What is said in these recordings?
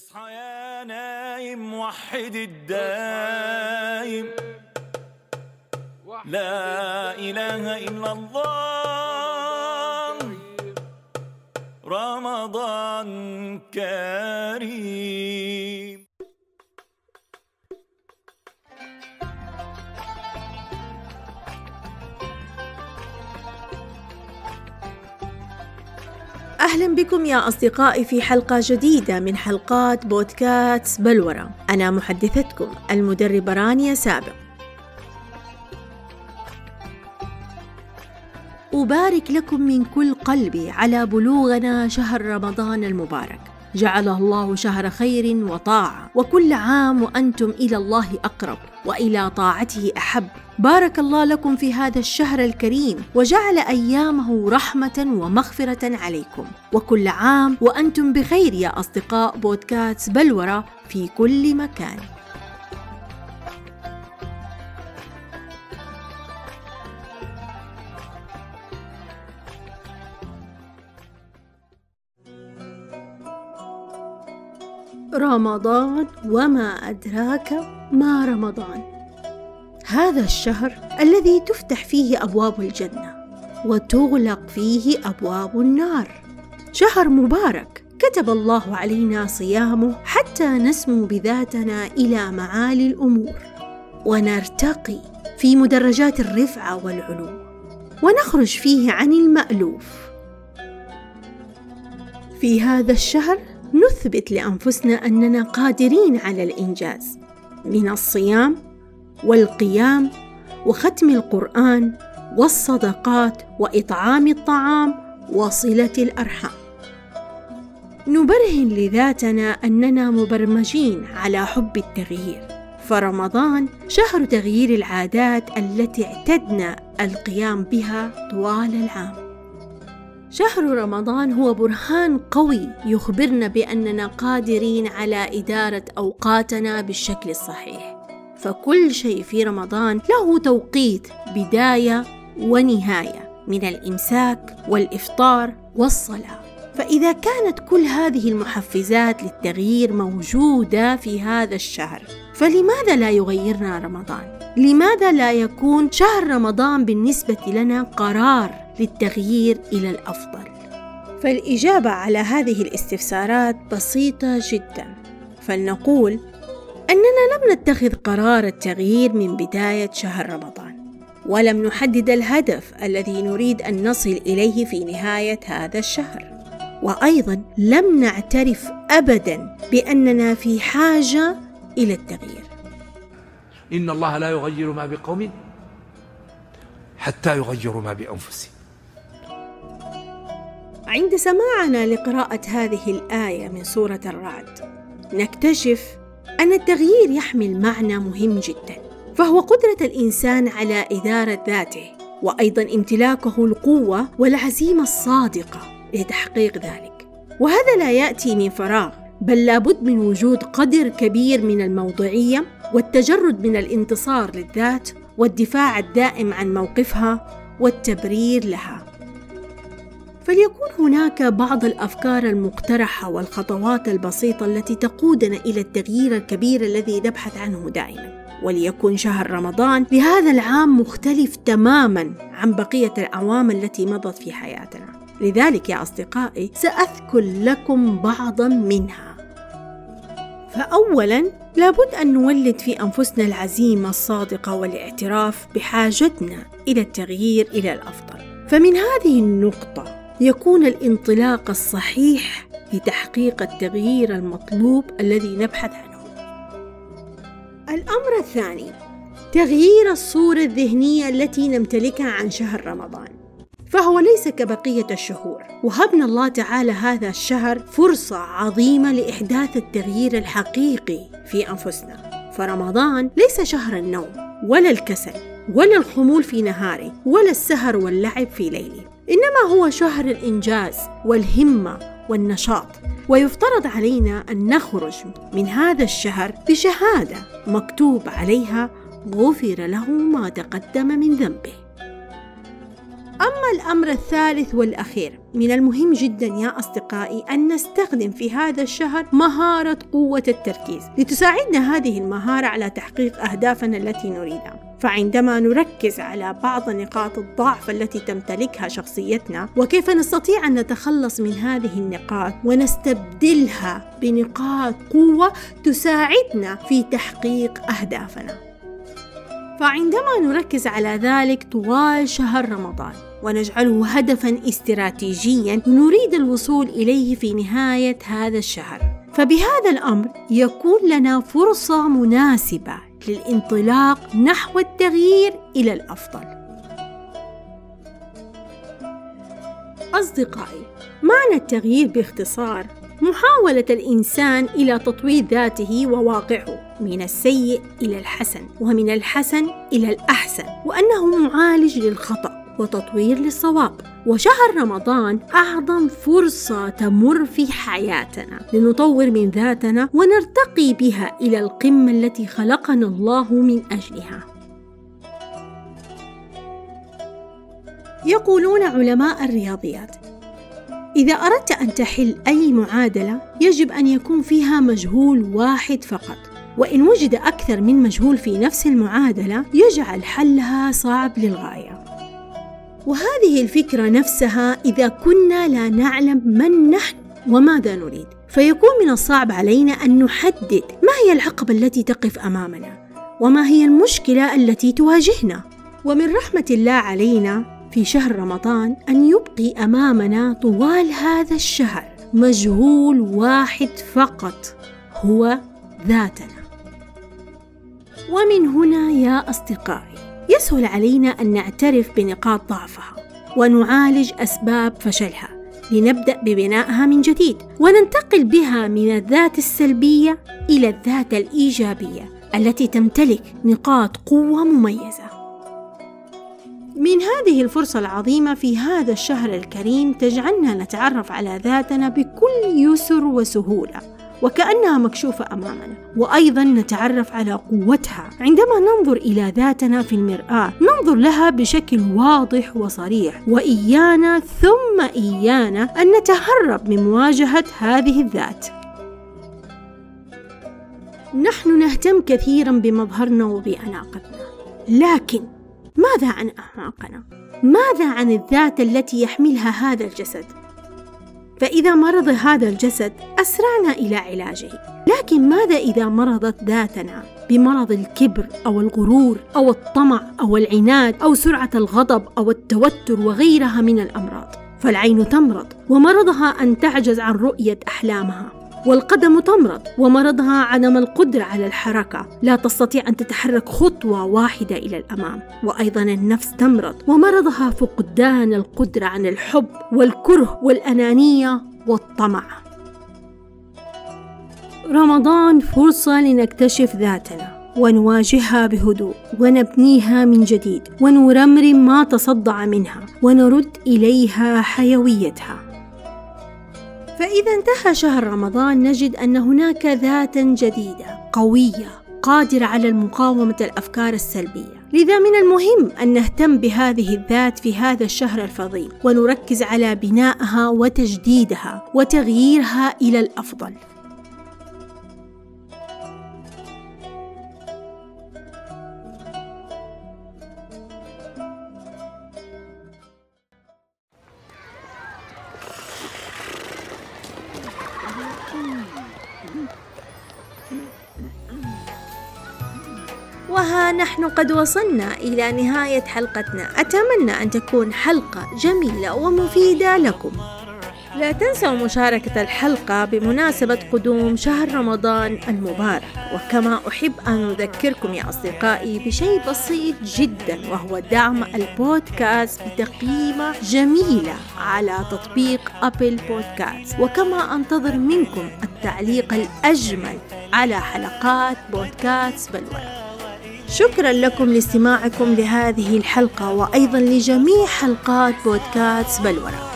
اصحى يا نايم وحد الدايم. لا إله إلا الله. رمضان كريم. أهلا بكم يا أصدقائي في حلقة جديدة من حلقات بودكاست بلورة أنا محدثتكم المدربة رانيا سابق. أبارك لكم من كل قلبي على بلوغنا شهر رمضان المبارك. جعله الله شهر خير وطاعة وكل عام وأنتم إلى الله أقرب وإلى طاعته أحب. بارك الله لكم في هذا الشهر الكريم وجعل أيامه رحمة ومغفرة عليكم. وكل عام وأنتم بخير يا أصدقاء بودكاست بلورة في كل مكان. رمضان وما أدراك ما رمضان. هذا الشهر الذي تفتح فيه أبواب الجنة وتغلق فيه أبواب النار. شهر مبارك. كتب الله علينا صيامه حتى نسمو بذاتنا إلى معالي الأمور. ونرتقي في مدرجات الرفعة والعلو. ونخرج فيه عن المألوف. في هذا الشهر نثبت لأنفسنا أننا قادرين على الإنجاز من الصيام والقيام وختم القرآن والصدقات وإطعام الطعام وصلة الأرحام. نبرهن لذاتنا أننا مبرمجين على حب التغيير. فرمضان شهر تغيير العادات التي اعتدنا القيام بها طوال العام. شهر رمضان هو برهان قوي يخبرنا بأننا قادرين على إدارة أوقاتنا بالشكل الصحيح. فكل شيء في رمضان له توقيت بداية ونهاية من الإمساك والإفطار والصلاة. فإذا كانت كل هذه المحفزات للتغيير موجودة في هذا الشهر فلماذا لا يغيرنا رمضان؟ لماذا لا يكون شهر رمضان بالنسبة لنا قرار للتغيير إلى الأفضل؟ فالإجابة على هذه الاستفسارات بسيطة جدا. فلنقول أننا لم نتخذ قرار التغيير من بداية شهر رمضان ولم نحدد الهدف الذي نريد أن نصل إليه في نهاية هذا الشهر. وأيضا لم نعترف ابدا بأننا في حاجة إلى التغيير. إن الله لا يغير ما بقوم حتى يغيروا ما بأنفسهم عند سماعنا لقراءة هذه الآية من سورة الرعد نكتشف أن التغيير يحمل معنى مهم جدا فهو قدرة الإنسان على إدارة ذاته وأيضا امتلاكه القوة والعزيمة الصادقة. لتحقيق ذلك. وهذا لا يأتي من فراغ بل لابد من وجود قدر كبير من الموضوعية والتجرد من الانتصار للذات والدفاع الدائم عن موقفها والتبرير لها. فليكون هناك بعض الأفكار المقترحة والخطوات البسيطة التي تقودنا إلى التغيير الكبير الذي نبحث عنه دائما. وليكن شهر رمضان لهذا العام مختلف تماما عن بقية الأعوام التي مضت في حياتنا. لذلك يا أصدقائي سأذكر لكم بعضا منها. فاولا لابد أن نولد في أنفسنا العزيمة الصادقة والاعتراف بحاجتنا إلى التغيير إلى الأفضل. فمن هذه النقطة يكون الانطلاق الصحيح لتحقيق التغيير المطلوب الذي نبحث عنه. الأمر الثاني تغيير الصورة الذهنية التي نمتلكها عن شهر رمضان. فهو ليس كبقية الشهور. وهبنا الله تعالى هذا الشهر فرصة عظيمة لإحداث التغيير الحقيقي في أنفسنا. فرمضان ليس شهر النوم ولا الكسل ولا الخمول في نهاره ولا السهر واللعب في ليله إنما هو شهر الإنجاز والهمة والنشاط. ويفترض علينا أن نخرج من هذا الشهر بشهادة مكتوب عليها غفر له ما تقدم من ذنبه. أما الأمر الثالث والأخير من المهم جدا يا أصدقائي أن نستخدم في هذا الشهر مهارة قوة التركيز لتساعدنا هذه المهارة على تحقيق أهدافنا التي نريدها. فعندما نركز على بعض نقاط الضعف التي تمتلكها شخصيتنا وكيف نستطيع أن نتخلص من هذه النقاط ونستبدلها بنقاط قوة تساعدنا في تحقيق أهدافنا. فعندما نركز على ذلك طوال شهر رمضان ونجعله هدفا استراتيجيا نريد الوصول إليه في نهاية هذا الشهر. فبهذا الأمر يكون لنا فرصة مناسبة للانطلاق نحو التغيير إلى الأفضل. أصدقائي معنى التغيير باختصار محاولة الإنسان إلى تطوير ذاته وواقعه من السيء إلى الحسن ومن الحسن إلى الأحسن وأنه معالج للخطأ وتطوير للصواب. وشهر رمضان أعظم فرصة تمر في حياتنا. لنطور من ذاتنا ونرتقي بها إلى القمة التي خلقنا الله من أجلها. يقولون علماء الرياضيات إذا أردت أن تحل أي معادلة يجب أن يكون فيها مجهول واحد فقط. وإن وجد أكثر من مجهول في نفس المعادلة يجعل حلها صعب للغاية. وهذه الفكرة نفسها إذا كنا لا نعلم من نحن وماذا نريد. فيكون من الصعب علينا أن نحدد ما هي العقبة التي تقف أمامنا وما هي المشكلة التي تواجهنا. ومن رحمة الله علينا في شهر رمضان أن يبقي أمامنا طوال هذا الشهر مجهول واحد فقط هو ذاتنا. ومن هنا يا أصدقائي يسهل علينا أن نعترف بنقاط ضعفها ونعالج أسباب فشلها لنبدأ ببنائها من جديد وننتقل بها من الذات السلبية إلى الذات الإيجابية التي تمتلك نقاط قوة مميزة. من هذه الفرصة العظيمة في هذا الشهر الكريم تجعلنا نتعرف على ذاتنا بكل يسر وسهولة وكأنها مكشوفة أمامنا وأيضا نتعرف على قوتها. عندما ننظر إلى ذاتنا في المرآة ننظر لها بشكل واضح وصريح وإيانا ثم إيانا أن نتهرب من مواجهة هذه الذات. نحن نهتم كثيرا بمظهرنا وبأناقتنا لكن ماذا عن أعماقنا؟ ماذا عن الذات التي يحملها هذا الجسد؟ فإذا مرض هذا الجسد أسرعنا إلى علاجه، لكن ماذا إذا مرضت ذاتنا بمرض الكبر أو الغرور أو الطمع أو العناد أو سرعة الغضب أو التوتر وغيرها من الأمراض؟ فالعين تمرض ومرضها أن تعجز عن رؤية أحلامها والقدم تمرض ومرضها عدم القدرة على الحركة. لا تستطيع أن تتحرك خطوة واحدة إلى الأمام. وأيضا النفس تمرض ومرضها فقدان القدرة عن الحب والكره والأنانية والطمع. رمضان فرصة لنكتشف ذاتنا ونواجهها بهدوء ونبنيها من جديد ونرمرم ما تصدع منها ونرد إليها حيويتها. فإذا انتهى شهر رمضان نجد أن هناك ذاتا جديدة قوية قادرة على المقاومة الأفكار السلبية. لذا من المهم أن نهتم بهذه الذات في هذا الشهر الفضيل ونركز على بنائها وتجديدها وتغييرها إلى الأفضل. وها نحن قد وصلنا إلى نهاية حلقتنا. أتمنى أن تكون حلقة جميلة ومفيدة لكم. لا تنسوا مشاركة الحلقة بمناسبة قدوم شهر رمضان المبارك. وكما أحب أن أذكركم يا أصدقائي بشيء بسيط جدا وهو دعم البودكاست بتقييمة جميلة على تطبيق أبل بودكاست. وكما أنتظر منكم التعليق الأجمل على حلقات بودكاست بلورة شكرا لكم لاستماعكم لهذه الحلقة وأيضا لجميع حلقات بودكاست بلورة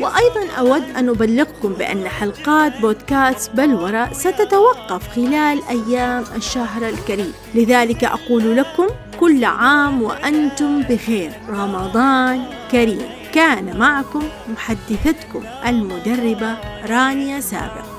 وأيضا أود أن أبلغكم بأن حلقات بودكاست بلورة ستتوقف خلال أيام الشهر الكريم. لذلك أقول لكم كل عام وأنتم بخير. رمضان كريم. كان معكم محدثتكم المدربة رانيا سابق.